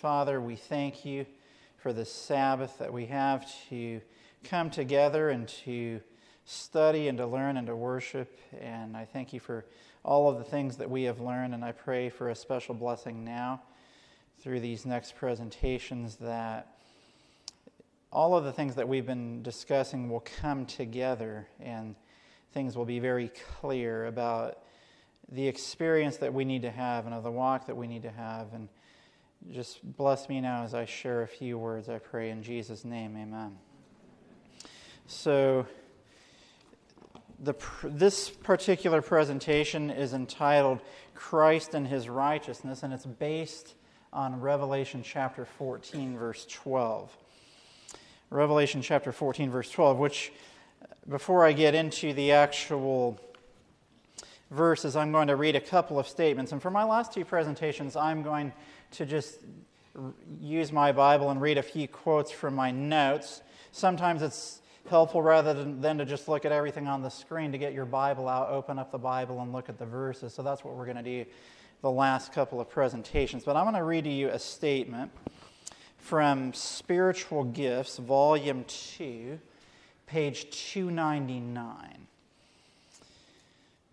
Father, we thank you for the Sabbath that we have to come together and to study and to learn and to worship. And I thank you for all of the things that we have learned. And I pray for a special blessing now through these next presentations that all of the things that we've been discussing will come together and things will be very clear about the experience that we need to have and of the walk that we need to have. And just bless me now as I share a few words, I pray in Jesus' name. Amen. So, the, this particular presentation is entitled Christ and His Righteousness, and it's based on Revelation chapter 14, verse 12. Revelation chapter 14, verse 12, which, before I get into the actual verses, I'm going to read a couple of statements. And for my last two presentations, I'm going to just use my Bible and read a few quotes from my notes. Sometimes it's helpful rather than, than to just look at everything on the screen to get your Bible out, open up the Bible, and look at the verses. So that's what we're going to do the last couple of presentations. But I'm going to read to you a statement from Spiritual Gifts, Volume 2, page 299.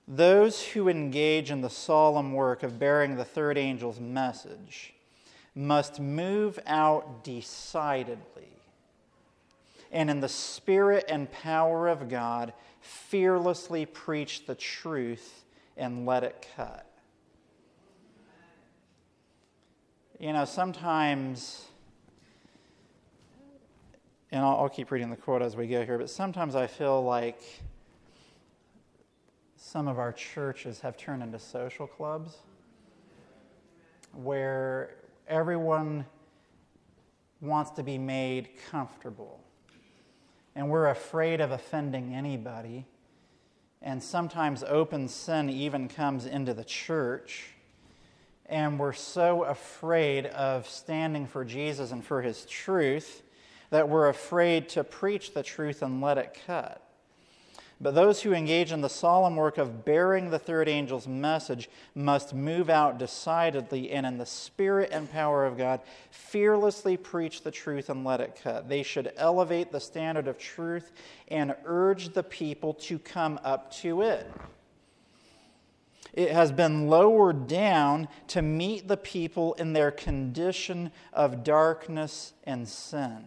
Those who engage in the solemn work of bearing the third angel's message must move out decidedly and in the spirit and power of God fearlessly preach the truth and let it cut. You know, sometimes, and I'll, I'll keep reading the quote as we go here, but sometimes I feel like some of our churches have turned into social clubs where everyone wants to be made comfortable. And we're afraid of offending anybody. And sometimes open sin even comes into the church. And we're so afraid of standing for Jesus and for his truth that we're afraid to preach the truth and let it cut. But those who engage in the solemn work of bearing the third angel's message must move out decidedly and in the spirit and power of God fearlessly preach the truth and let it cut. They should elevate the standard of truth and urge the people to come up to it. It has been lowered down to meet the people in their condition of darkness and sin.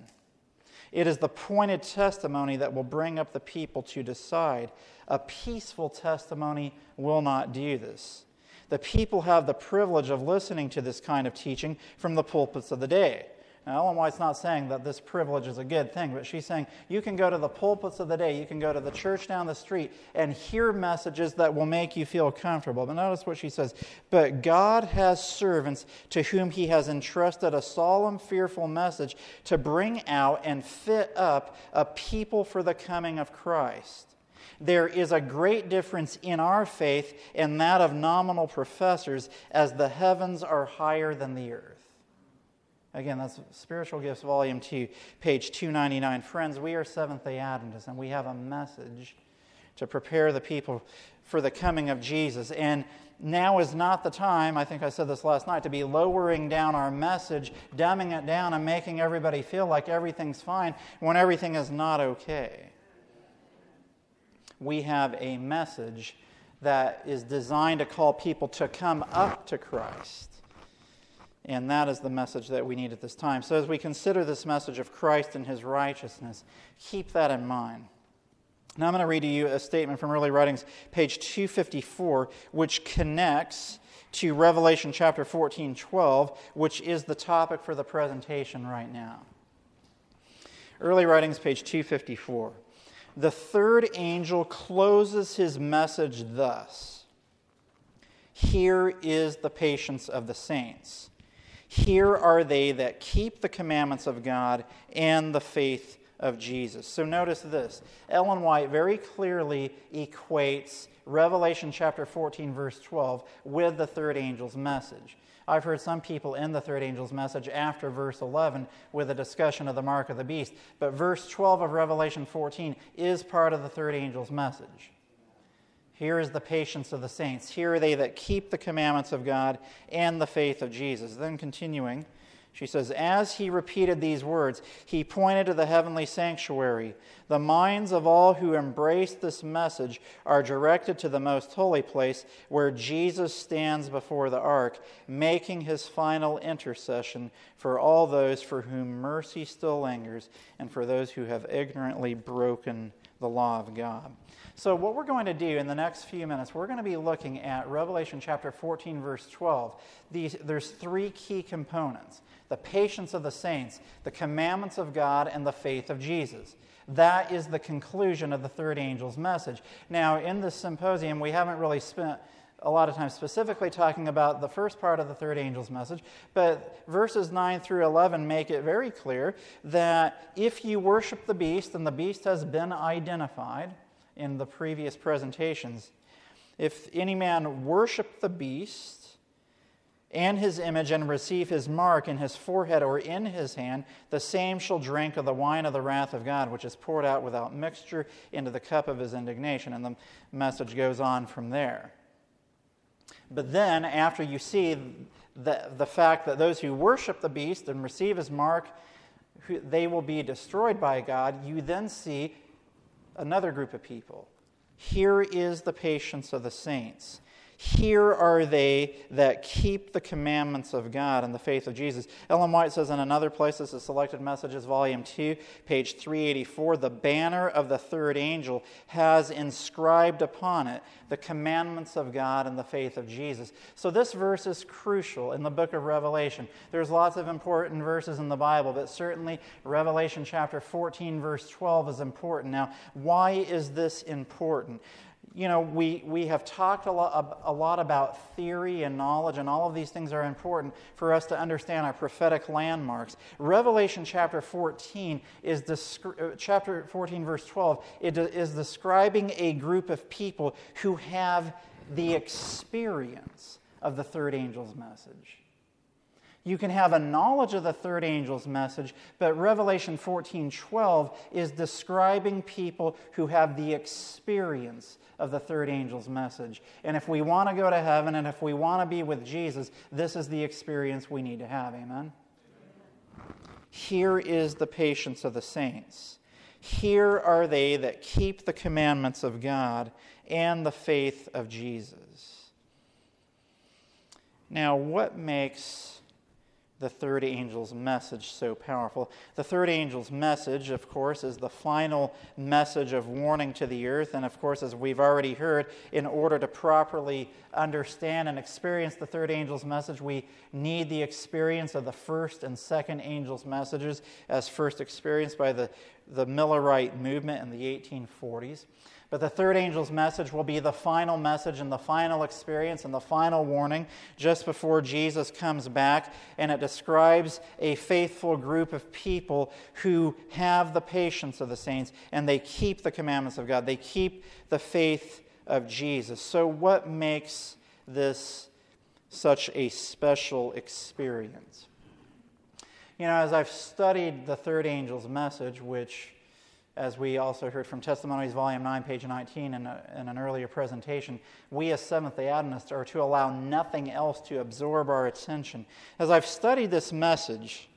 It is the pointed testimony that will bring up the people to decide. A peaceful testimony will not do this. The people have the privilege of listening to this kind of teaching from the pulpits of the day. Now, Ellen White's not saying that this privilege is a good thing, but she's saying you can go to the pulpits of the day, you can go to the church down the street and hear messages that will make you feel comfortable. But notice what she says. But God has servants to whom he has entrusted a solemn, fearful message to bring out and fit up a people for the coming of Christ. There is a great difference in our faith and that of nominal professors, as the heavens are higher than the earth. Again, that's Spiritual Gifts, Volume 2, page 299. Friends, we are Seventh day Adventists, and we have a message to prepare the people for the coming of Jesus. And now is not the time, I think I said this last night, to be lowering down our message, dumbing it down, and making everybody feel like everything's fine when everything is not okay. We have a message that is designed to call people to come up to Christ and that is the message that we need at this time. So, as we consider this message of Christ and his righteousness, keep that in mind. Now, I'm going to read to you a statement from Early Writings, page 254, which connects to Revelation chapter 14, 12, which is the topic for the presentation right now. Early Writings, page 254. The third angel closes his message thus Here is the patience of the saints. Here are they that keep the commandments of God and the faith of Jesus. So notice this. Ellen White very clearly equates Revelation chapter 14, verse 12, with the third angel's message. I've heard some people end the third angel's message after verse 11 with a discussion of the mark of the beast. But verse 12 of Revelation 14 is part of the third angel's message. Here is the patience of the saints. Here are they that keep the commandments of God and the faith of Jesus. Then continuing She says, As he repeated these words, he pointed to the heavenly sanctuary. The minds of all who embrace this message are directed to the most holy place where Jesus stands before the ark, making his final intercession for all those for whom mercy still lingers and for those who have ignorantly broken the law of God. So, what we're going to do in the next few minutes, we're going to be looking at Revelation chapter 14, verse 12. These, there's three key components the patience of the saints, the commandments of God, and the faith of Jesus. That is the conclusion of the third angel's message. Now, in this symposium, we haven't really spent a lot of times specifically talking about the first part of the third angel's message, but verses 9 through 11 make it very clear that if you worship the beast, and the beast has been identified, in the previous presentations. If any man worship the beast and his image and receive his mark in his forehead or in his hand, the same shall drink of the wine of the wrath of God, which is poured out without mixture into the cup of his indignation. And the message goes on from there. But then, after you see the, the fact that those who worship the beast and receive his mark, they will be destroyed by God, you then see another group of people. Here is the patience of the saints. Here are they that keep the commandments of God and the faith of Jesus. Ellen White says in another place, this is Selected Messages, Volume 2, page 384, the banner of the third angel has inscribed upon it the commandments of God and the faith of Jesus. So this verse is crucial in the book of Revelation. There's lots of important verses in the Bible, but certainly Revelation chapter 14, verse 12 is important. Now, why is this important? You know, we, we have talked a lot, a lot about theory and knowledge, and all of these things are important for us to understand our prophetic landmarks. Revelation chapter 14 is descri- uh, chapter 14, verse 12, it is describing a group of people who have the experience of the third angel's message. You can have a knowledge of the third angel's message, but Revelation 14 12 is describing people who have the experience of the third angel's message. And if we want to go to heaven and if we want to be with Jesus, this is the experience we need to have. Amen? Here is the patience of the saints. Here are they that keep the commandments of God and the faith of Jesus. Now, what makes the third angel's message so powerful. The third angel's message, of course, is the final message of warning to the earth. And of course, as we've already heard, in order to properly understand and experience the third angel's message, we need the experience of the first and second angel's messages as first experienced by the, the Millerite movement in the 1840s. But the third angel's message will be the final message and the final experience and the final warning just before Jesus comes back. And it describes a faithful group of people who have the patience of the saints and they keep the commandments of God. They keep the faith of Jesus. So, what makes this such a special experience? You know, as I've studied the third angel's message, which as we also heard from Testimonies, Volume 9, page 19, in, a, in, an earlier presentation, we as Seventh day Adventists are to allow nothing else to absorb our attention. As I've studied this message,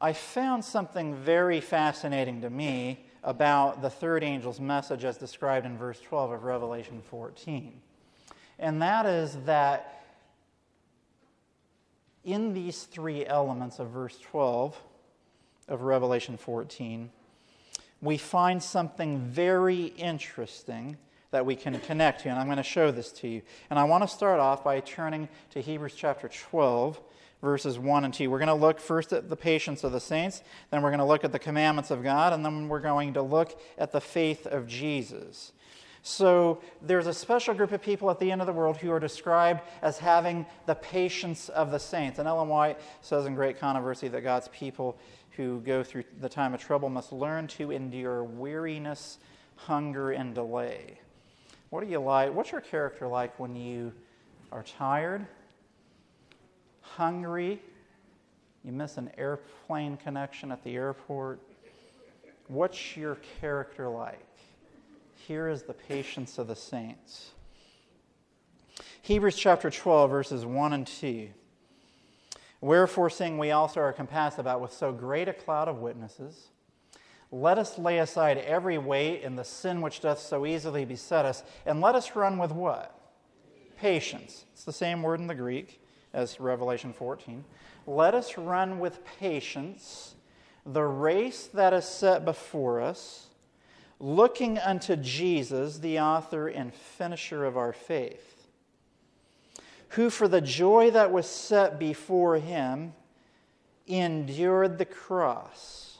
I found something very fascinating to me about the third angel's message as described in verse 12 of Revelation 14. And that is that in these three elements of verse 12, of Revelation 14, we find something very interesting that we can connect to. And I'm going to show this to you. And I want to start off by turning to Hebrews chapter 12, verses 1 and 2. We're going to look first at the patience of the saints, then we're going to look at the commandments of God, and then we're going to look at the faith of Jesus. So there's a special group of people at the end of the world who are described as having the patience of the saints. And Ellen White says in Great Controversy that God's people who go through the time of trouble must learn to endure weariness, hunger, and delay. What are you like? What's your character like when you are tired, hungry, you miss an airplane connection at the airport? What's your character like? Here is the patience of the saints. Hebrews chapter 12, verses 1 and 2. Wherefore, seeing we also are compassed about with so great a cloud of witnesses, let us lay aside every weight and the sin which doth so easily beset us, and let us run with what? Patience. It's the same word in the Greek as Revelation 14. Let us run with patience the race that is set before us, looking unto Jesus, the author and finisher of our faith who for the joy that was set before him endured the cross,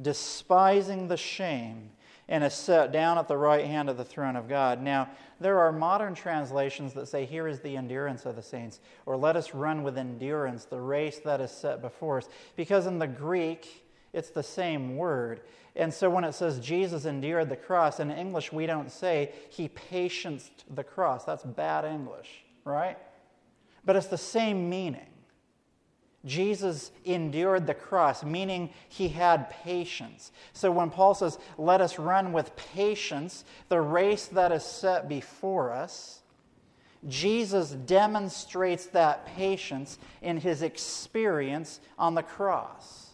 despising the shame, and is set down at the right hand of the throne of God. Now, there are modern translations that say, Here is the endurance of the saints, or let us run with endurance the race that is set before us. Because in the Greek, it's the same word. And so when it says Jesus endured the cross, in English we don't say he patienced the cross. That's bad English right? But it's the same meaning. Jesus endured the cross, meaning he had patience. So when Paul says, Let us run with patience the race that is set before us, Jesus demonstrates that patience in his experience on the cross.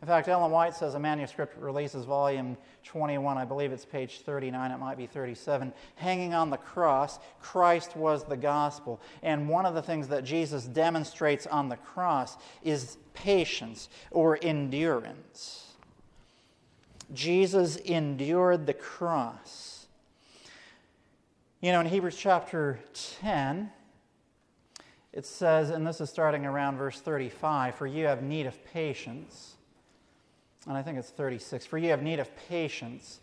In fact, Ellen White says a manuscript releases volume 21, I believe it's page 39, it might be 37. Hanging on the cross, Christ was the gospel. And one of the things that Jesus demonstrates on the cross is patience or endurance. Jesus endured the cross. You know, in Hebrews chapter 10, it says, and this is starting around verse 35 For you have need of patience and I think it's 36. For you have need of patience,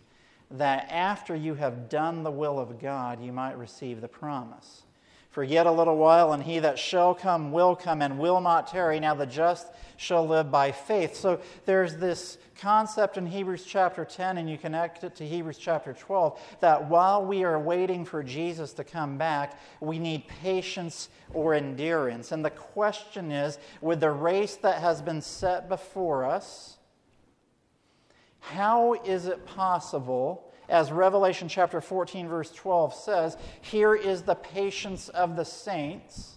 that after you have done the will of God, you might receive the promise. For yet a little while, and he that shall come will come and will not tarry. Now the just shall live by faith. So there's this concept in Hebrews chapter 10, and you connect it to Hebrews chapter 12, that while we are waiting for Jesus to come back, we need patience or endurance. And the question is with the race that has been set before us, how is it possible, as Revelation chapter 14, verse 12 says, here is the patience of the saints?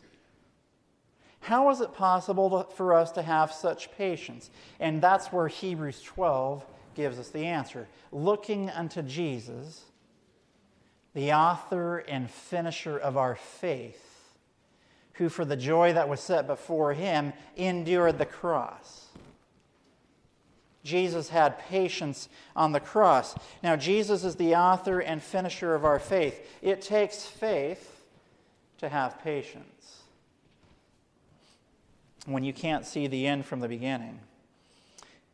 How is it possible to, for us to have such patience? And that's where Hebrews 12 gives us the answer. Looking unto Jesus, the author and finisher of our faith, who for the joy that was set before him endured the cross Jesus had patience on the cross. Now, Jesus is the author and finisher of our faith. It takes faith to have patience when you can't see the end from the beginning.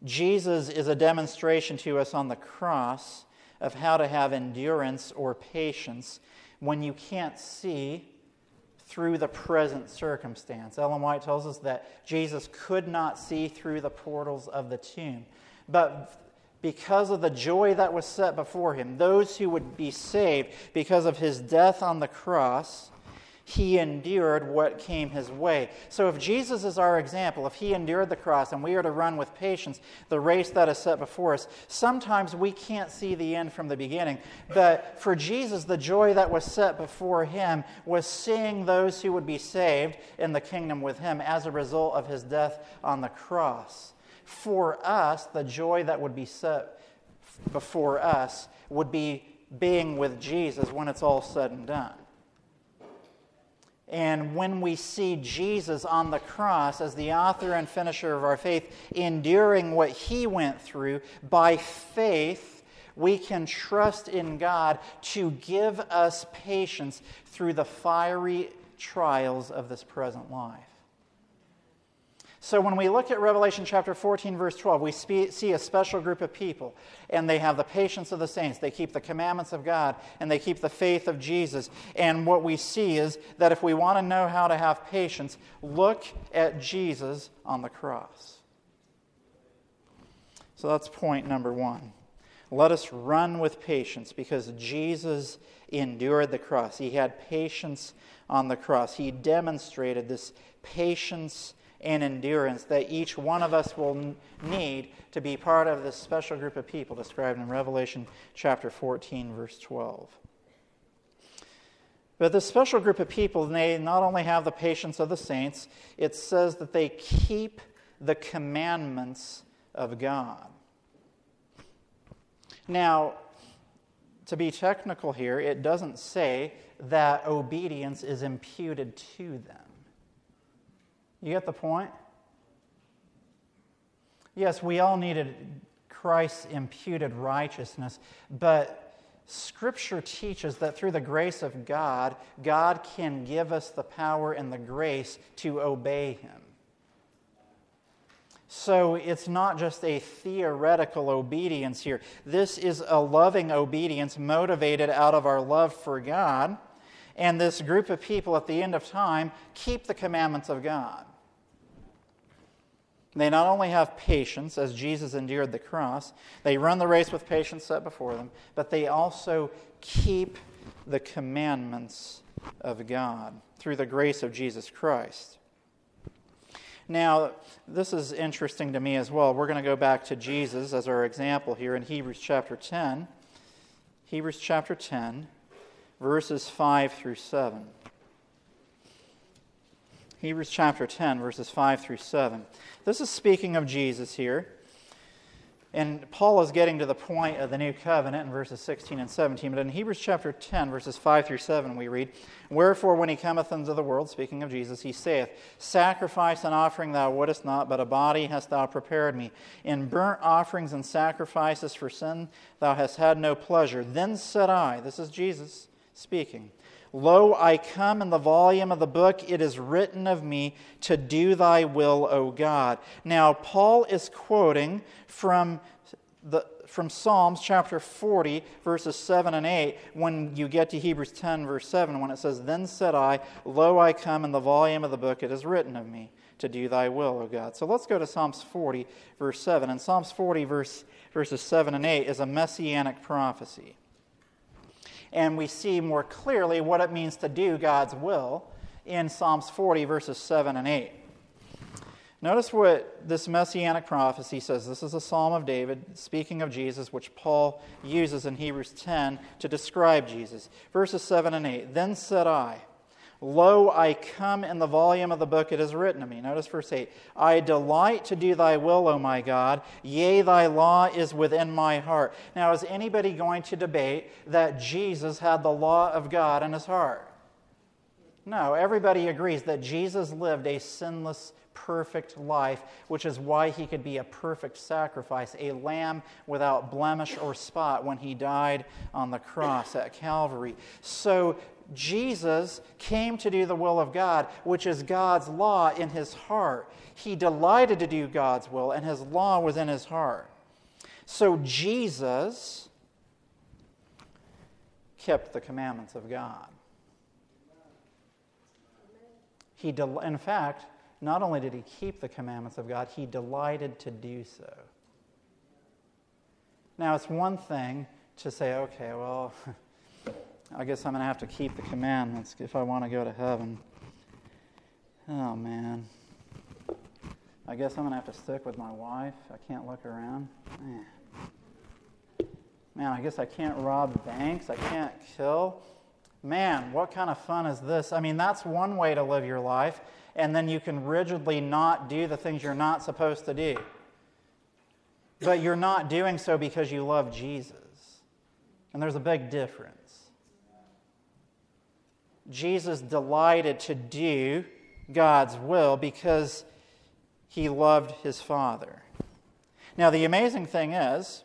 Jesus is a demonstration to us on the cross of how to have endurance or patience when you can't see through the present circumstance. Ellen White tells us that Jesus could not see through the portals of the tomb. But because of the joy that was set before him, those who would be saved because of his death on the cross, he endured what came his way. So, if Jesus is our example, if he endured the cross and we are to run with patience the race that is set before us, sometimes we can't see the end from the beginning. But for Jesus, the joy that was set before him was seeing those who would be saved in the kingdom with him as a result of his death on the cross. For us, the joy that would be set before us would be being with Jesus when it's all said and done. And when we see Jesus on the cross as the author and finisher of our faith, enduring what he went through, by faith, we can trust in God to give us patience through the fiery trials of this present life. So when we look at Revelation chapter 14, verse 12, we see a special group of people, and they have the patience of the saints. They keep the commandments of God, and they keep the faith of Jesus. And what we see is that if we want to know how to have patience, look at Jesus on the cross. So that's point number one. Let us run with patience because Jesus endured the cross. He had patience on the cross. He demonstrated this patience and endurance that each one of us will need to be part of this special group of people described in Revelation chapter 14, verse 12. But this special group of people, they not only have the patience of the saints, it says that they keep the commandments of God. Now, to be technical here, it doesn't say that obedience is imputed to them. You get the point? Yes, we all needed Christ's imputed righteousness, but Scripture teaches that through the grace of God, God can give us the power and the grace to obey Him. So it's not just a theoretical obedience here. This is a loving obedience motivated out of our love for God. And this group of people at the end of time keep the commandments of God. They not only have patience as Jesus endured the cross, they run the race with patience set before them, but they also keep the commandments of God through the grace of Jesus Christ. Now, this is interesting to me as well. We're going to go back to Jesus as our example here in Hebrews chapter 10. Hebrews chapter 10, verses 5 through 7. Hebrews chapter 10, verses 5 through 7. This is speaking of Jesus here. And Paul is getting to the point of the new covenant in verses 16 and 17. But in Hebrews chapter 10, verses 5 through 7, we read, Wherefore, when he cometh into the world, speaking of Jesus, he saith, Sacrifice and offering thou wouldest not, but a body hast thou prepared me. In burnt offerings and sacrifices for sin thou hast had no pleasure. Then said I, This is Jesus speaking, Lo, I come in the volume of the book, it is written of me to do thy will, O God. Now, Paul is quoting from, the, from Psalms chapter 40, verses 7 and 8, when you get to Hebrews 10, verse 7, when it says, Then said I, Lo, I come in the volume of the book, it is written of me to do thy will, O God. So let's go to Psalms 40, verse 7. And Psalms 40, verse, verses 7 and 8 is a messianic prophecy and we see more clearly what it means to do God's will in Psalms 40, verses 7 and 8. Notice what this messianic prophecy says. This is a psalm of David speaking of Jesus, which Paul uses in Hebrews 10 to describe Jesus. Verses 7 and 8 Then said I, Lo, I come in the volume of the book, it is written of me. Notice verse 8 I delight to do thy will, O my God. Yea, thy law is within my heart. Now, is anybody going to debate that Jesus had the law of God in his heart? No, everybody agrees that Jesus lived a sinless, perfect life, which is why he could be a perfect sacrifice, a lamb without blemish or spot when he died on the cross at Calvary. So Jesus came to do the will of God, which is God's law in his heart. He delighted to do God's will, and his law was in his heart. So Jesus kept the commandments of God. He del- in fact, not only did he keep the commandments of God, he delighted to do so. Now, it's one thing to say, okay, well, I guess I'm going to have to keep the commandments if I want to go to heaven. Oh, man. I guess I'm going to have to stick with my wife. I can't look around. Man. Man, I guess I can't rob banks. I can't kill. Man, what kind of fun is this? I mean, that's one way to live your life, and then you can rigidly not do the things you're not supposed to do. But you're not doing so because you love Jesus. And there's a big difference. Jesus delighted to do God's will because he loved his Father. Now, the amazing thing is,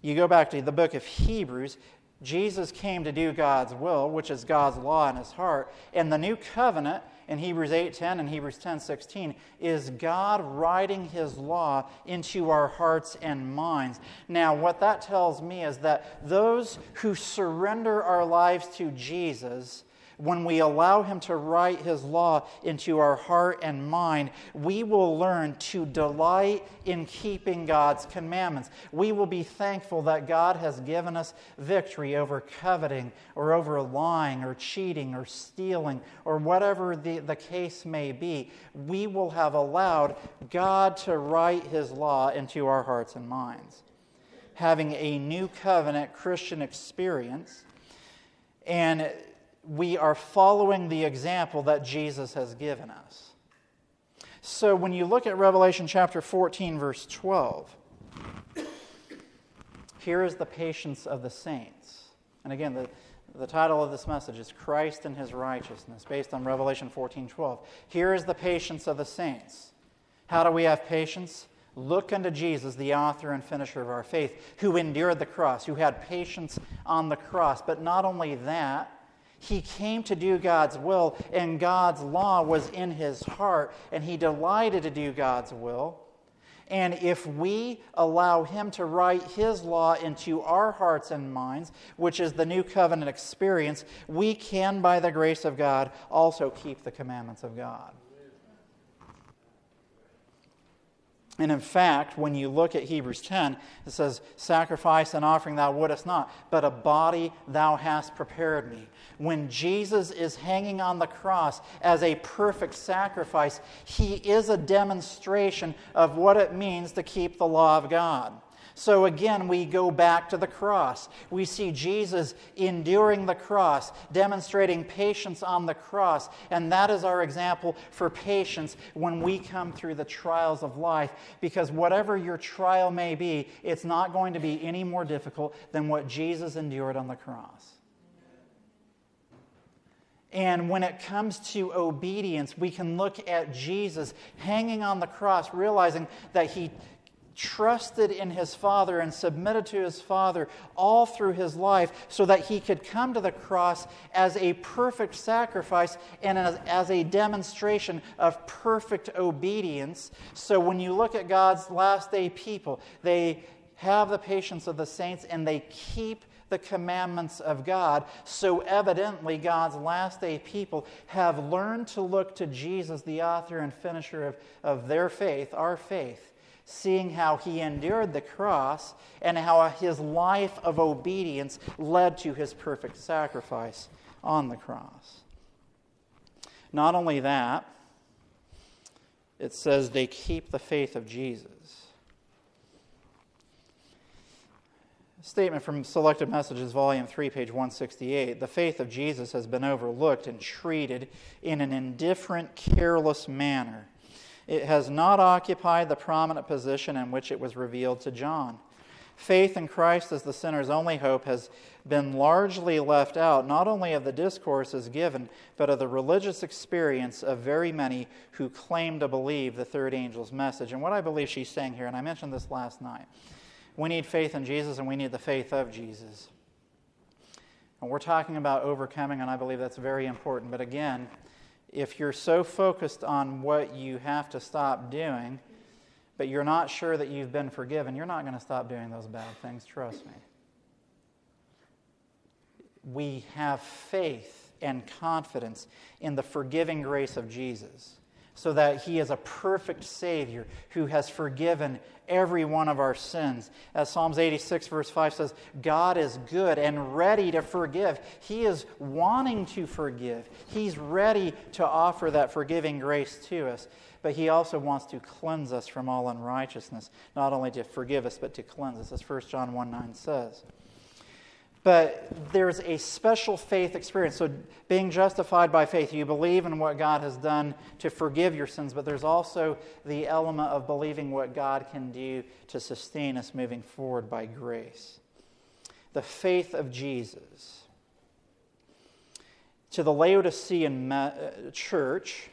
you go back to the book of Hebrews, Jesus came to do God's will, which is God's law in his heart. And the new covenant in Hebrews 8:10 and Hebrews 10:16 is God writing his law into our hearts and minds. Now, what that tells me is that those who surrender our lives to Jesus when we allow Him to write His law into our heart and mind, we will learn to delight in keeping God's commandments. We will be thankful that God has given us victory over coveting or over lying or cheating or stealing or whatever the, the case may be. We will have allowed God to write His law into our hearts and minds. Having a new covenant Christian experience. And we are following the example that Jesus has given us. So when you look at Revelation chapter 14, verse 12, here is the patience of the saints. And again, the, the title of this message is Christ and His Righteousness, based on Revelation 14, 12. Here is the patience of the saints. How do we have patience? Look unto Jesus, the author and finisher of our faith, who endured the cross, who had patience on the cross. But not only that, he came to do God's will, and God's law was in his heart, and he delighted to do God's will. And if we allow Him to write His law into our hearts and minds, which is the new covenant experience, we can, by the grace of God, also keep the commandments of God. And in fact, when you look at Hebrews 10, it says, Sacrifice and offering thou wouldest not, but a body thou hast prepared me. When Jesus is hanging on the cross as a perfect sacrifice, he is a demonstration of what it means to keep the law of God. So again, we go back to the cross. We see Jesus enduring the cross, demonstrating patience on the cross. And that is our example for patience when we come through the trials of life. Because whatever your trial may be, it's not going to be any more difficult than what Jesus endured on the cross. And when it comes to obedience, we can look at Jesus hanging on the cross, realizing that he trusted in his Father and submitted to his Father all through his life so that he could come to the cross as a perfect sacrifice and as, as, a demonstration of perfect obedience. So when you look at God's last day people, they have the patience of the saints and they keep the commandments of God. So evidently, God's last day people have learned to look to Jesus, the author and finisher of, of their faith, our faith seeing how he endured the cross and how his life of obedience led to his perfect sacrifice on the cross. Not only that, it says they keep the faith of Jesus. Statement from Selected Messages, Volume 3, page 168. The faith of Jesus has been overlooked and treated in an indifferent, careless manner it has not occupied the prominent position in which it was revealed to John. Faith in Christ as the sinner's only hope has been largely left out, not only of the discourses given, but of the religious experience of very many who claim to believe the third angel's message. And what I believe she's saying here, and I mentioned this last night, we need faith in Jesus and we need the faith of Jesus. And we're talking about overcoming, and I believe that's very important. But again, if you're so focused on what you have to stop doing, but you're not sure that you've been forgiven, you're not going to stop doing those bad things, trust me. We have faith and confidence in the forgiving grace of Jesus so that he is a perfect Savior who has forgiven every one of our sins. As Psalms 86, verse 5 says, God is good and ready to forgive. He is wanting to forgive, He's ready to offer that forgiving grace to us. But He also wants to cleanse us from all unrighteousness, not only to forgive us, but to cleanse us, as 1 John 1 9 says. But there's a special faith experience. So, being justified by faith, you believe in what God has done to forgive your sins, but there's also the element of believing what God can do to sustain us moving forward by grace. The faith of Jesus. To the Laodicean me- uh, church,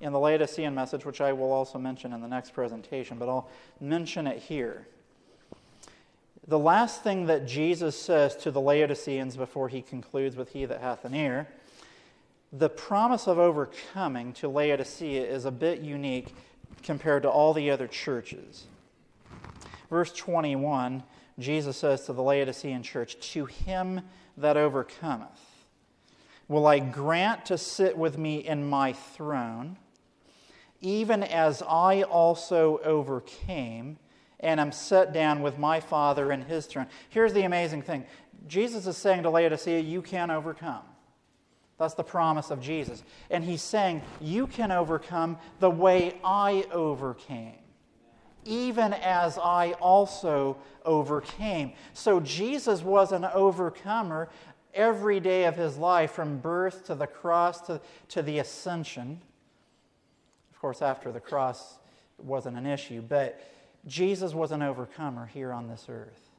in the Laodicean message, which I will also mention in the next presentation, but I'll mention it here the last thing that Jesus says to the Laodiceans before he concludes with He that hath an ear, the promise of overcoming to Laodicea is a bit unique compared to all the other churches. Verse 21, Jesus says to the Laodicean church, To him that overcometh, will I grant to sit with me in my throne, even as I also overcame and am set down with my Father in his throne. Here's the amazing thing Jesus is saying to Laodicea, You can overcome. That's the promise of Jesus. And he's saying, You can overcome the way I overcame, even as I also overcame. So Jesus was an overcomer every day of his life, from birth to the cross to, to the ascension. Of course, after the cross, it wasn't an issue, but Jesus was an overcomer here on this earth.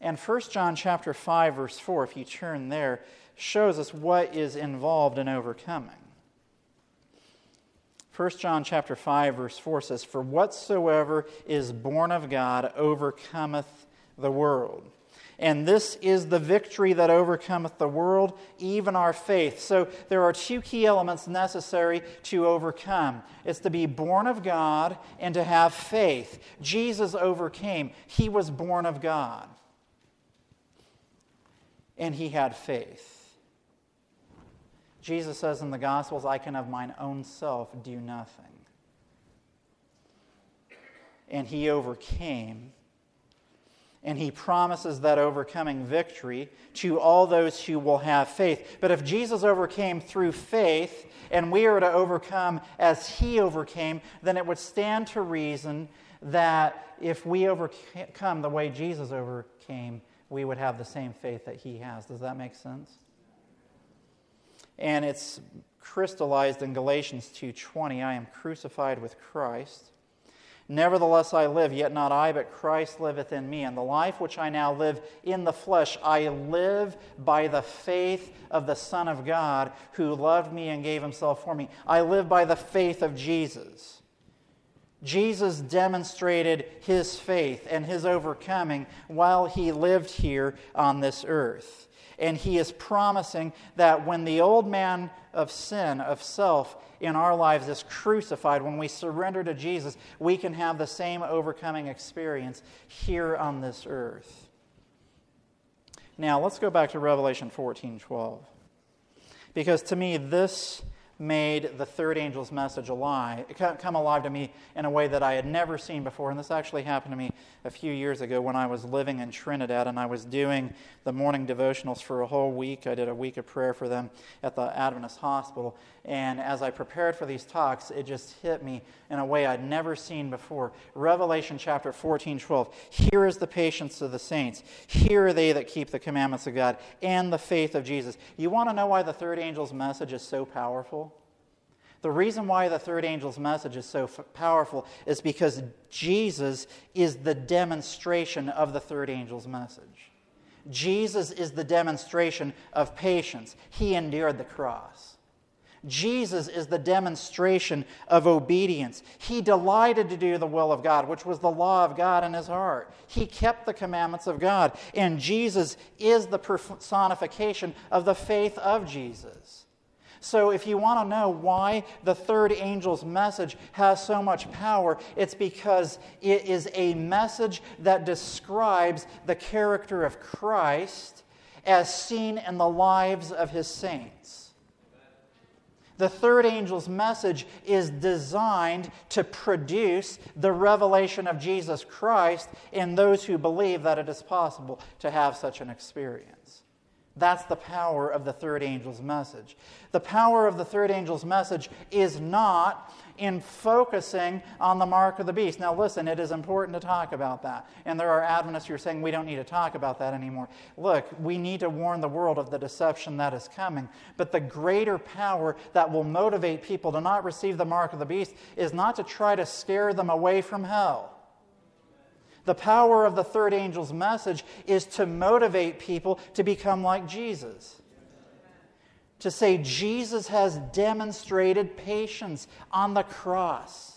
And 1 John chapter 5 verse 4 if you turn there shows us what is involved in overcoming. 1 John chapter 5 verse 4 says for whatsoever is born of God overcometh the world. And this is the victory that overcometh the world, even our faith. So there are two key elements necessary to overcome it's to be born of God and to have faith. Jesus overcame, he was born of God, and he had faith. Jesus says in the Gospels, I can of mine own self do nothing. And he overcame and he promises that overcoming victory to all those who will have faith. But if Jesus overcame through faith, and we are to overcome as he overcame, then it would stand to reason that if we overcome the way Jesus overcame, we would have the same faith that he has. Does that make sense? And it's crystallized in Galatians 2:20, I am crucified with Christ. Nevertheless, I live, yet not I, but Christ liveth in me. And the life which I now live in the flesh, I live by the faith of the Son of God, who loved me and gave himself for me. I live by the faith of Jesus. Jesus demonstrated his faith and his overcoming while he lived here on this earth. And he is promising that when the old man of sin, of self, in our lives is crucified, when we surrender to Jesus, we can have the same overcoming experience here on this earth. Now, let's go back to Revelation 14 12. Because to me, this made the third angel's message alive, come alive to me in a way that I had never seen before. And this actually happened to me a few years ago when I was living in Trinidad and I was doing the morning devotionals for a whole week. I did a week of prayer for them at the Adventist hospital. And as I prepared for these talks, it just hit me in a way I'd never seen before. Revelation chapter 14, 12. Here is the patience of the saints. Here are they that keep the commandments of God and the faith of Jesus. You want to know why the third angel's message is so powerful? The reason why the third angel's message is so f- powerful is because Jesus is the demonstration of the third angel's message. Jesus is the demonstration of patience. He endured the cross. Jesus is the demonstration of obedience. He delighted to do the will of God, which was the law of God in his heart. He kept the commandments of God. And Jesus is the personification of the faith of Jesus. So, if you want to know why the third angel's message has so much power, it's because it is a message that describes the character of Christ as seen in the lives of his saints. The third angel's message is designed to produce the revelation of Jesus Christ in those who believe that it is possible to have such an experience. That's the power of the third angel's message. The power of the third angel's message is not in focusing on the mark of the beast. Now, listen, it is important to talk about that. And there are Adventists who are saying we don't need to talk about that anymore. Look, we need to warn the world of the deception that is coming. But the greater power that will motivate people to not receive the mark of the beast is not to try to scare them away from hell. The power of the third angel's message is to motivate people to become like Jesus to say Jesus has demonstrated patience on the cross.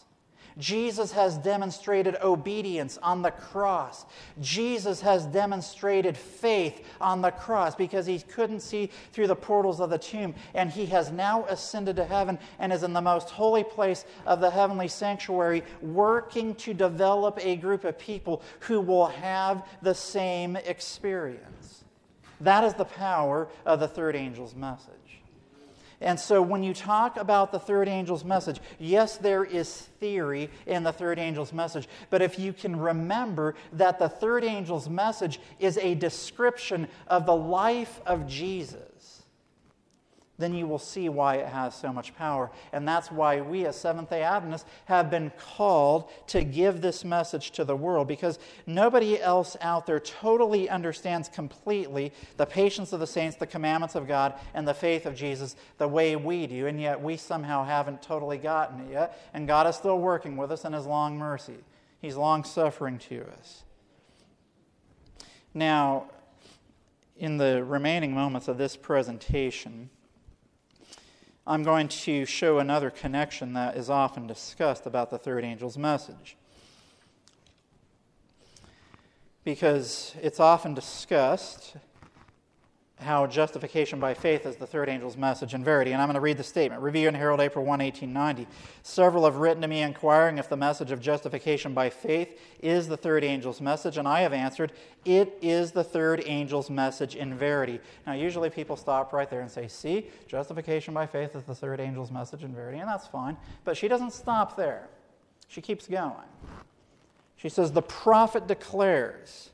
Jesus has demonstrated obedience on the cross. Jesus has demonstrated faith on the cross because he couldn't see through the portals of the tomb. And he has now ascended to heaven and is in the most holy place of the heavenly sanctuary, working to develop a group of people who will have the same experience. That is the power of the third angel's message. And so, when you talk about the third angel's message, yes, there is theory in the third angel's message. But if you can remember that the third angel's message is a description of the life of Jesus, then you will see why it has so much power. And that's why we, as Seventh day Adventists, have been called to give this message to the world because nobody else out there totally understands completely the patience of the saints, the commandments of God, and the faith of Jesus the way we do. And yet we somehow haven't totally gotten it yet. And God is still working with us in His long mercy, He's long suffering to us. Now, in the remaining moments of this presentation, I'm going to show another connection that is often discussed about the third angel's message. Because it's often discussed how justification by faith is the third angel's message in verity. And I'm going to read the statement. Review and Herald, April 1, 1890. Several have written to me inquiring if the message of justification by faith is the third angel's message, and I have answered, it is the third angel's message in verity. Now, usually people stop right there and say, see, justification by faith is the third angel's message in verity, and that's fine. But she doesn't stop there. She keeps going. She says, the prophet declares,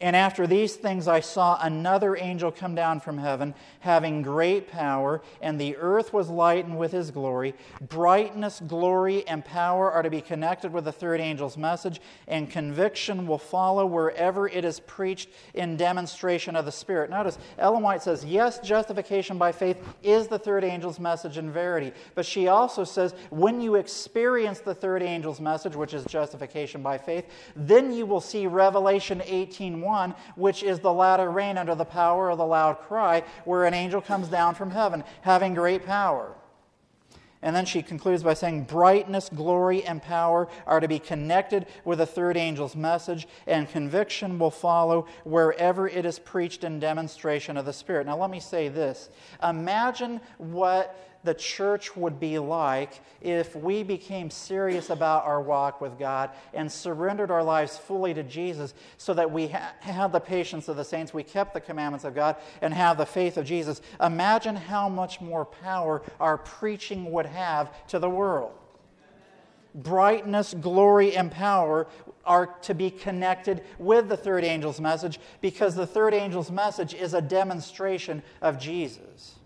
and after these things, I saw another angel come down from heaven, having great power, and the earth was lightened with his glory. Brightness, glory, and power are to be connected with the third angel's message, and conviction will follow wherever it is preached in demonstration of the Spirit. Notice, Ellen White says, yes, justification by faith is the third angel's message in verity. But she also says, when you experience the third angel's message, which is justification by faith, then you will see Revelation 18 1, which is the latter rain under the power of the loud cry, where an angel comes down from heaven having great power. And then she concludes by saying, Brightness, glory, and power are to be connected with the third angel's message, and conviction will follow wherever it is preached in demonstration of the Spirit. Now, let me say this Imagine what the church would be like if we became serious about our walk with God and surrendered our lives fully to Jesus so that we ha- have the patience of the saints, we kept the commandments of God, and have the faith of Jesus. Imagine how much more power our preaching would have to the world. Brightness, glory, and power are to be connected with the third angel's message because the third angel's message is a demonstration of Jesus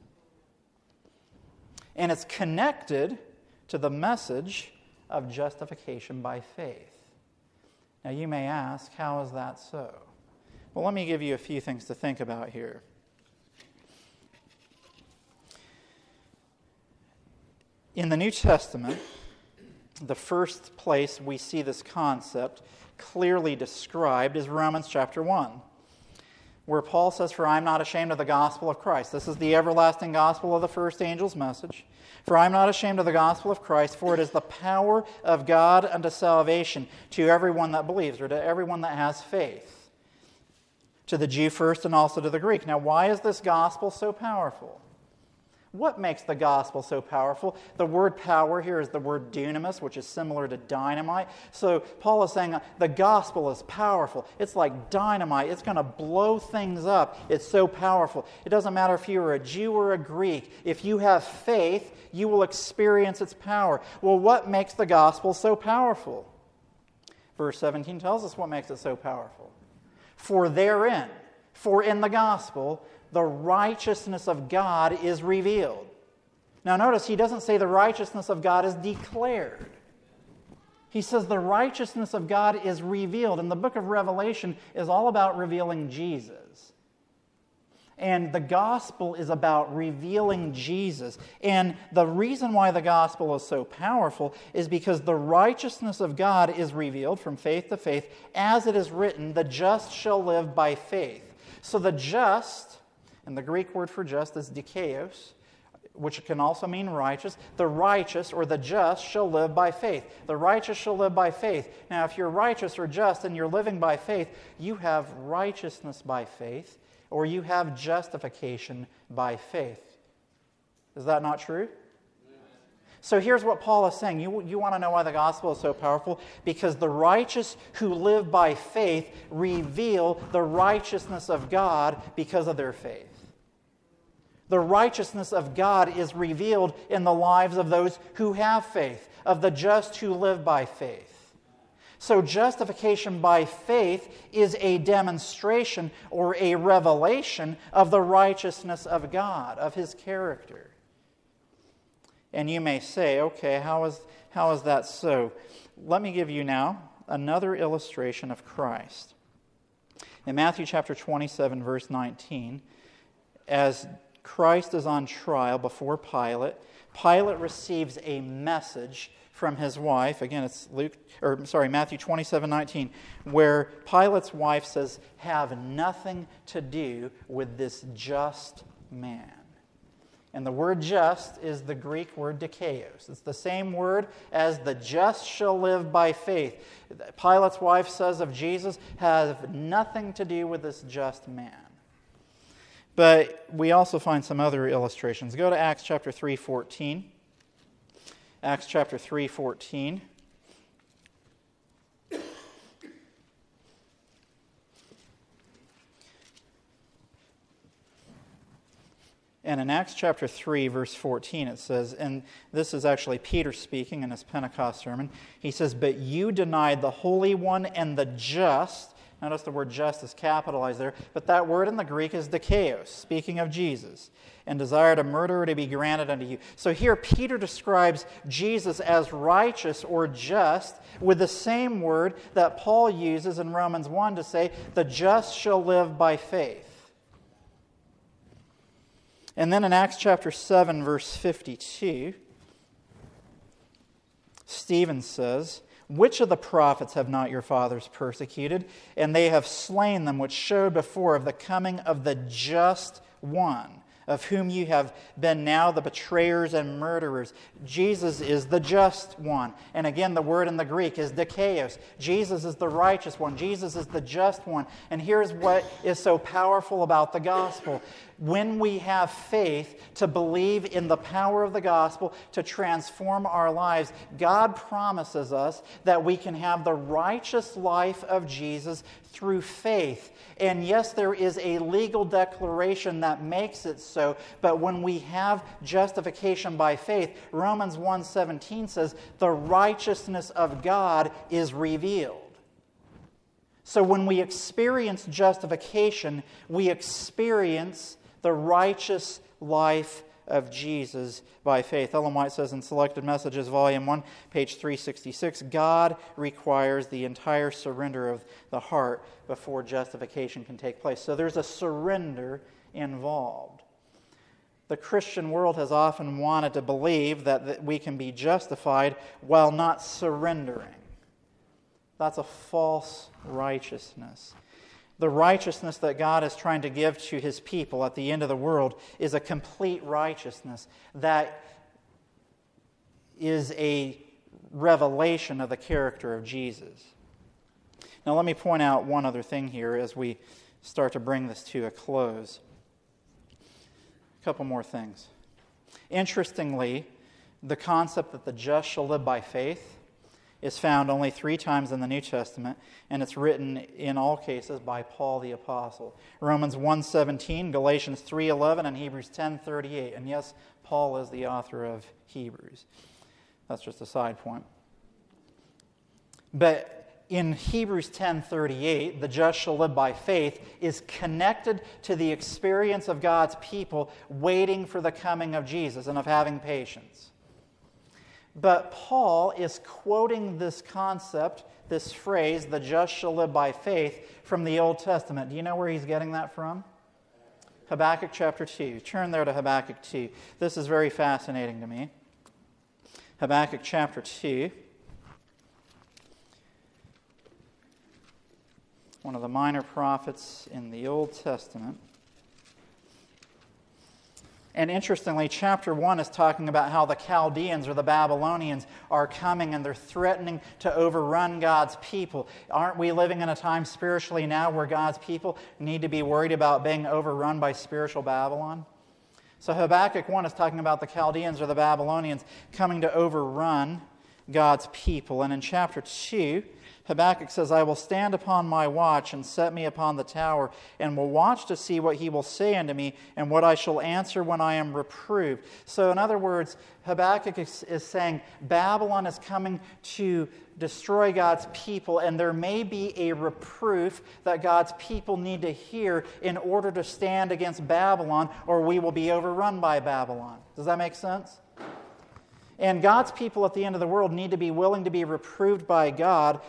and it's connected to the message of justification by faith. Now, you may ask, how is that so? Well, let me give you a few things to think about here. In the New Testament, the first place we see this concept clearly described is Romans chapter 1 where Paul says, For I am not ashamed of the gospel of Christ. This is the everlasting gospel of the first angel's message. For I am not ashamed of the gospel of Christ, for it is the power of God unto salvation to everyone that believes, or to everyone that has faith. To the Jew first and also to the Greek. Now, why is this gospel so powerful? What makes the gospel so powerful? The word power here is the word dunamis, which is similar to dynamite. So Paul is saying uh, the gospel is powerful. It's like dynamite, it's going to blow things up. It's so powerful. It doesn't matter if you're a Jew or a Greek, if you have faith, you will experience its power. Well, what makes the gospel so powerful? Verse 17 tells us what makes it so powerful. For therein, for in the gospel, the righteousness of God is revealed. Now, notice he doesn't say the righteousness of God is declared. He says the righteousness of God is revealed. And the book of Revelation is all about revealing Jesus. And the gospel is about revealing Jesus. And the reason why the gospel is so powerful is because the righteousness of God is revealed from faith to faith, as it is written, the just shall live by faith. So the just and the Greek word for just is dikaios, which can also mean righteous. The righteous or the just shall live by faith. The righteous shall live by faith. Now, if you're righteous or just and you're living by faith, you have righteousness by faith or you have justification by faith. Is that not true? So here's what Paul is saying. You, you want to know why the gospel is so powerful? Because the righteous who live by faith reveal the righteousness of God because of their faith. The righteousness of God is revealed in the lives of those who have faith, of the just who live by faith. So, justification by faith is a demonstration or a revelation of the righteousness of God, of His character. And you may say, okay, how is, how is that so? Let me give you now another illustration of Christ. In Matthew chapter 27, verse 19, as Christ is on trial before Pilate, Pilate receives a message from his wife. Again, it's Luke, or sorry, Matthew 27 19, where Pilate's wife says, Have nothing to do with this just man. And the word just is the Greek word dikaios. It's the same word as the just shall live by faith. Pilate's wife says of Jesus, have nothing to do with this just man. But we also find some other illustrations. Go to Acts chapter 3, 14. Acts chapter 3 14. And in Acts chapter 3, verse 14, it says, and this is actually Peter speaking in his Pentecost sermon. He says, But you denied the Holy One and the just Notice the word just is capitalized there, but that word in the Greek is dikaios, speaking of Jesus, and desired a murderer to be granted unto you. So here Peter describes Jesus as righteous or just with the same word that Paul uses in Romans 1 to say, the just shall live by faith. And then in Acts chapter 7, verse 52, Stephen says, which of the prophets have not your fathers persecuted? And they have slain them, which showed before of the coming of the just one of whom you have been now the betrayers and murderers. Jesus is the just one. And again, the word in the Greek is dikaios. Jesus is the righteous one. Jesus is the just one. And here's what is so powerful about the gospel. When we have faith to believe in the power of the gospel to transform our lives, God promises us that we can have the righteous life of Jesus through faith. And yes, there is a legal declaration that makes it so, but when we have justification by faith, Romans 1:17 says, "The righteousness of God is revealed." So when we experience justification, we experience the righteous life of Jesus by faith. Ellen White says in Selected Messages, Volume 1, page 366 God requires the entire surrender of the heart before justification can take place. So there's a surrender involved. The Christian world has often wanted to believe that, that we can be justified while not surrendering. That's a false righteousness the righteousness that God is trying to give to his people at the end of the world is a complete righteousness that is a revelation of the character of Jesus. Now, let me point out one other thing here as we start to bring this to a close. A couple more things. Interestingly, the concept that the just shall live by faith is found only three times in the New Testament, and it's written in all cases by Paul the apostle. Romans 1:17, Galatians 3:11, and Hebrews 10:38. And yes, Paul is the author of Hebrews. That's just a side point. But in Hebrews 10:38, the just shall live by faith is connected to the experience of God's people waiting for the coming of Jesus and of having patience. But Paul is quoting this concept, this phrase, the just shall live by faith, from the Old Testament. Do you know where he's getting that from? Habakkuk chapter 2. Turn there to Habakkuk 2. This is very fascinating to me. Habakkuk chapter 2. One of the minor prophets in the Old Testament. And interestingly, chapter 1 is talking about how the Chaldeans or the Babylonians are coming and they're threatening to overrun God's people. Aren't we living in a time spiritually now where God's people need to be worried about being overrun by spiritual Babylon? So Habakkuk 1 is talking about the Chaldeans or the Babylonians coming to overrun God's people. And in chapter 2, Habakkuk says, I will stand upon my watch and set me upon the tower, and will watch to see what he will say unto me, and what I shall answer when I am reproved. So, in other words, Habakkuk is, is saying Babylon is coming to destroy God's people, and there may be a reproof that God's people need to hear in order to stand against Babylon, or we will be overrun by Babylon. Does that make sense? And God's people at the end of the world need to be willing to be reproved by God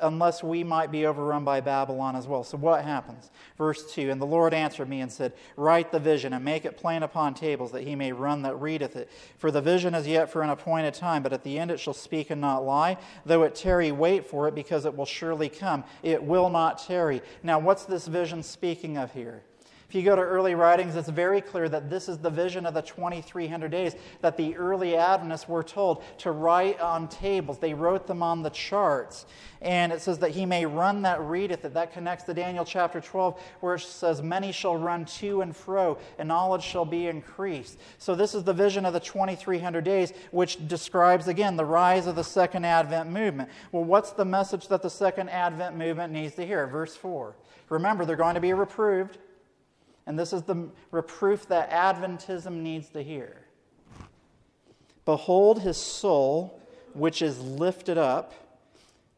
unless we might be overrun by Babylon as well. So what happens? Verse 2 And the Lord answered me and said, Write the vision and make it plain upon tables, that he may run that readeth it. For the vision is yet for an appointed time, but at the end it shall speak and not lie. Though it tarry, wait for it, because it will surely come. It will not tarry. Now, what's this vision speaking of here? If you go to early writings, it's very clear that this is the vision of the 2300 days that the early Adventists were told to write on tables. They wrote them on the charts. And it says that he may run that readeth it. That connects to Daniel chapter 12, where it says, Many shall run to and fro, and knowledge shall be increased. So, this is the vision of the 2300 days, which describes, again, the rise of the second Advent movement. Well, what's the message that the second Advent movement needs to hear? Verse 4. Remember, they're going to be reproved. And this is the reproof that Adventism needs to hear. Behold, his soul, which is lifted up,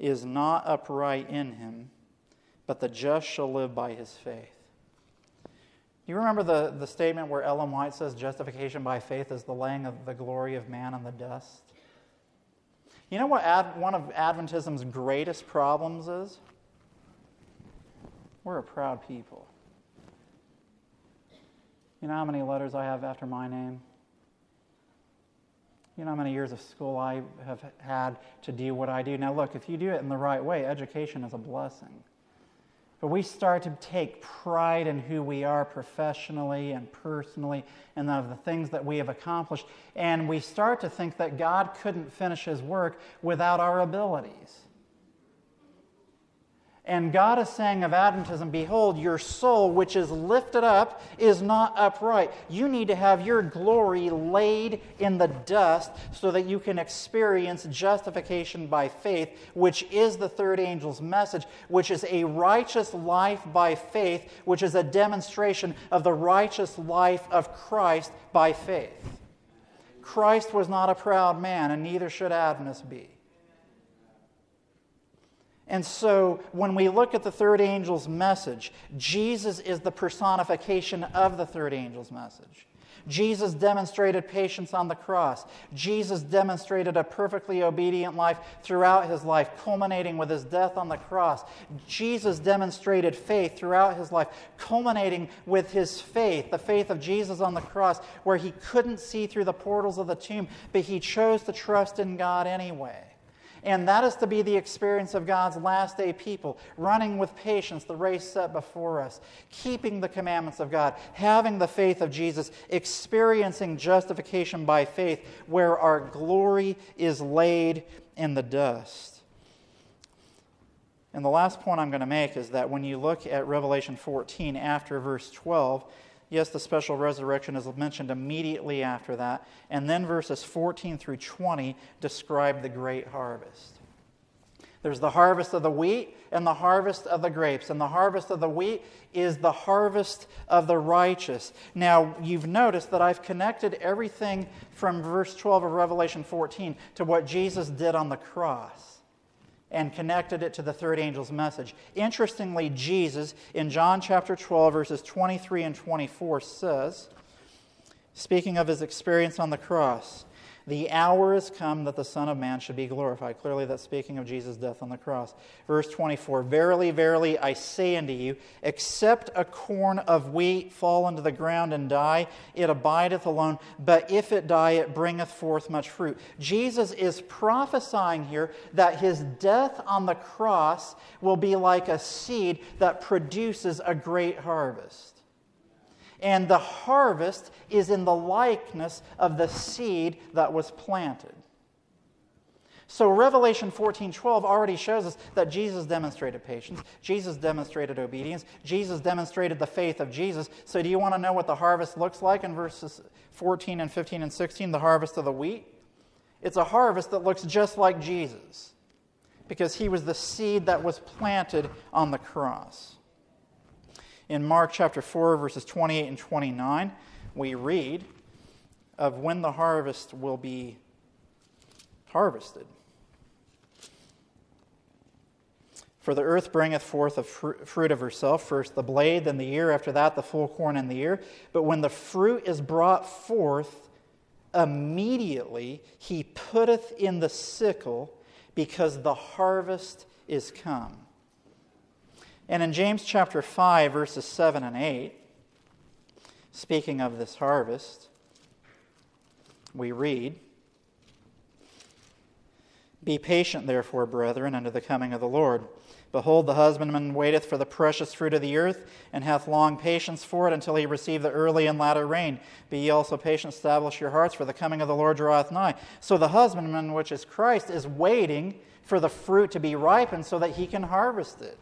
is not upright in him, but the just shall live by his faith. Do you remember the, the statement where Ellen White says justification by faith is the laying of the glory of man in the dust? You know what Ad, one of Adventism's greatest problems is? We're a proud people. You know how many letters I have after my name? You know how many years of school I have had to do what I do? Now, look, if you do it in the right way, education is a blessing. But we start to take pride in who we are professionally and personally and of the things that we have accomplished. And we start to think that God couldn't finish his work without our abilities. And God is saying of Adventism, Behold, your soul, which is lifted up, is not upright. You need to have your glory laid in the dust so that you can experience justification by faith, which is the third angel's message, which is a righteous life by faith, which is a demonstration of the righteous life of Christ by faith. Christ was not a proud man, and neither should Adventists be. And so when we look at the third angel's message, Jesus is the personification of the third angel's message. Jesus demonstrated patience on the cross. Jesus demonstrated a perfectly obedient life throughout his life, culminating with his death on the cross. Jesus demonstrated faith throughout his life, culminating with his faith, the faith of Jesus on the cross, where he couldn't see through the portals of the tomb, but he chose to trust in God anyway. And that is to be the experience of God's last day people, running with patience the race set before us, keeping the commandments of God, having the faith of Jesus, experiencing justification by faith, where our glory is laid in the dust. And the last point I'm going to make is that when you look at Revelation 14 after verse 12, Yes, the special resurrection is mentioned immediately after that. And then verses 14 through 20 describe the great harvest. There's the harvest of the wheat and the harvest of the grapes. And the harvest of the wheat is the harvest of the righteous. Now, you've noticed that I've connected everything from verse 12 of Revelation 14 to what Jesus did on the cross and connected it to the third angel's message. Interestingly, Jesus in John chapter 12, verses 23 and 24 says, speaking of his experience on the cross, the hour is come that the Son of Man should be glorified. Clearly, that's speaking of Jesus' death on the cross. Verse 24 Verily, verily, I say unto you, except a corn of wheat fall into the ground and die, it abideth alone. But if it die, it bringeth forth much fruit. Jesus is prophesying here that his death on the cross will be like a seed that produces a great harvest and the harvest is in the likeness of the seed that was planted. So Revelation 14:12 already shows us that Jesus demonstrated patience, Jesus demonstrated obedience, Jesus demonstrated the faith of Jesus. So do you want to know what the harvest looks like in verses 14 and 15 and 16, the harvest of the wheat? It's a harvest that looks just like Jesus because he was the seed that was planted on the cross. In Mark chapter 4, verses 28 and 29, we read of when the harvest will be harvested. For the earth bringeth forth a fruit of herself, first the blade, then the ear, after that the full corn in the ear. But when the fruit is brought forth, immediately he putteth in the sickle, because the harvest is come. And in James chapter 5, verses 7 and 8, speaking of this harvest, we read, Be patient, therefore, brethren, unto the coming of the Lord. Behold, the husbandman waiteth for the precious fruit of the earth, and hath long patience for it until he receive the early and latter rain. Be ye also patient, establish your hearts, for the coming of the Lord draweth nigh. So the husbandman, which is Christ, is waiting for the fruit to be ripened so that he can harvest it.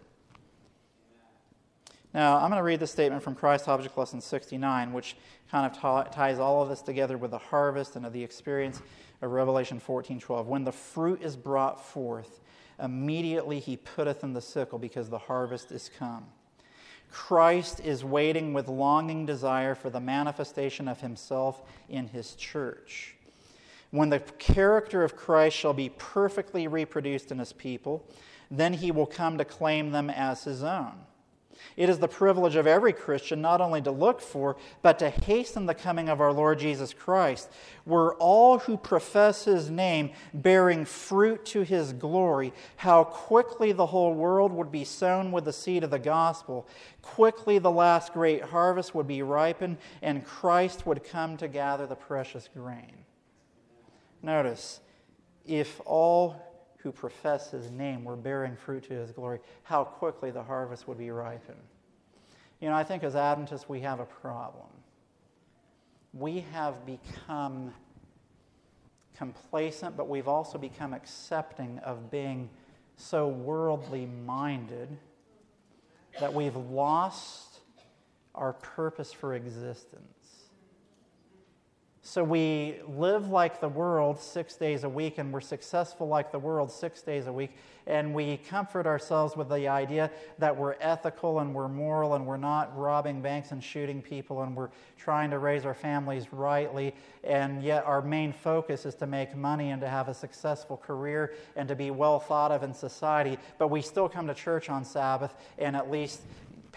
Now, I'm going to read this statement from Christ Object Lesson 69, which kind of t- ties all of this together with the harvest and of the experience of Revelation 14:12. When the fruit is brought forth, immediately he putteth in the sickle because the harvest is come. Christ is waiting with longing desire for the manifestation of himself in his church. When the character of Christ shall be perfectly reproduced in his people, then he will come to claim them as his own. It is the privilege of every Christian not only to look for, but to hasten the coming of our Lord Jesus Christ. Were all who profess his name bearing fruit to his glory, how quickly the whole world would be sown with the seed of the gospel. Quickly the last great harvest would be ripened, and Christ would come to gather the precious grain. Notice, if all who profess his name were bearing fruit to his glory, how quickly the harvest would be ripened. You know, I think as Adventists, we have a problem. We have become complacent, but we've also become accepting of being so worldly minded that we've lost our purpose for existence. So we live like the world six days a week, and we're successful like the world six days a week, and we comfort ourselves with the idea that we're ethical and we're moral and we're not robbing banks and shooting people and we're trying to raise our families rightly, and yet our main focus is to make money and to have a successful career and to be well thought of in society. But we still come to church on Sabbath and at least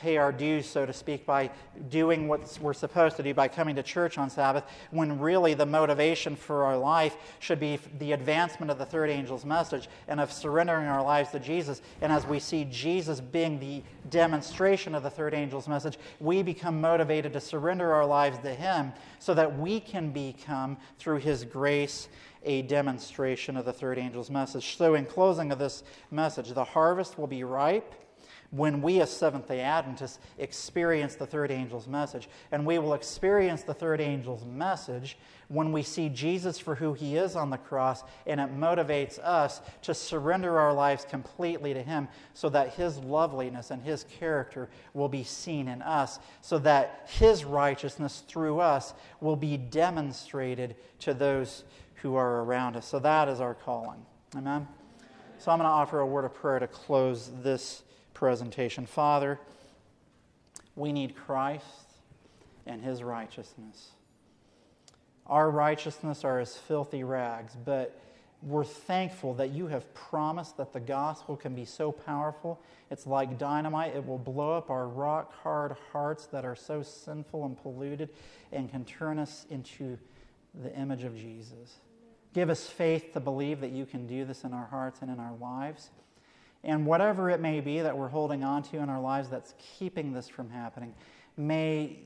pay our dues, so to speak, by doing what we're supposed to do, by coming to church on Sabbath, when really the motivation for our life should be the advancement of the third angel's message and of surrendering our lives to Jesus. And as we see Jesus being the demonstration of the third angel's message, we become motivated to surrender our lives to Him so that we can become, through His grace, a demonstration of the third angel's message. So, in closing of this message, the harvest will be ripe when we, as Seventh day Adventists, experience the third angel's message. And we will experience the third angel's message when we see Jesus for who he is on the cross, and it motivates us to surrender our lives completely to him so that his loveliness and his character will be seen in us, so that his righteousness through us will be demonstrated to those who are around us. So that is our calling. Amen? So I'm going to offer a word of prayer to close this presentation. Father, we need Christ and his righteousness. Our righteousness are as filthy rags, but we're thankful that you have promised that the gospel can be so powerful. It's like dynamite. It will blow up our rock hard hearts that are so sinful and polluted and can turn us into the image of Jesus. Give us faith to believe that you can do this in our hearts and in our lives. And whatever it may be that we're holding on to in our lives that's keeping this from happening, may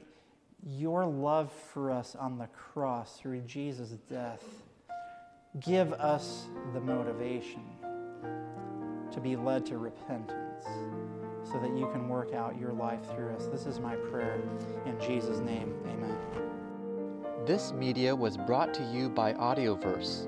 your love for us on the cross through Jesus' death give us the motivation to be led to repentance so that you can work out your life through us. This is my prayer. In Jesus' name, amen. This media was brought to you by Audioverse